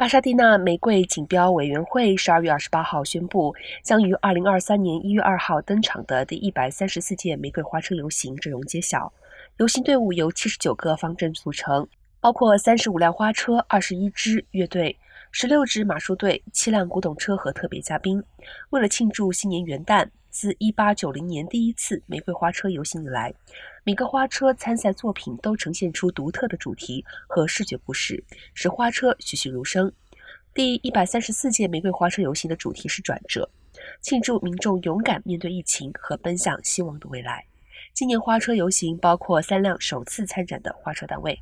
巴沙蒂纳玫瑰锦标委员会十二月二十八号宣布，将于二零二三年一月二号登场的第一百三十四届玫瑰花车游行阵容揭晓。游行队伍由七十九个方阵组成，包括三十五辆花车、二十一支乐队、十六支马术队、七辆古董车和特别嘉宾。为了庆祝新年元旦，自一八九零年第一次玫瑰花车游行以来，每个花车参赛作品都呈现出独特的主题和视觉故事，使花车栩栩如生。第一百三十四届玫瑰花车游行的主题是转折，庆祝民众勇敢面对疫情和奔向希望的未来。今年花车游行包括三辆首次参展的花车单位。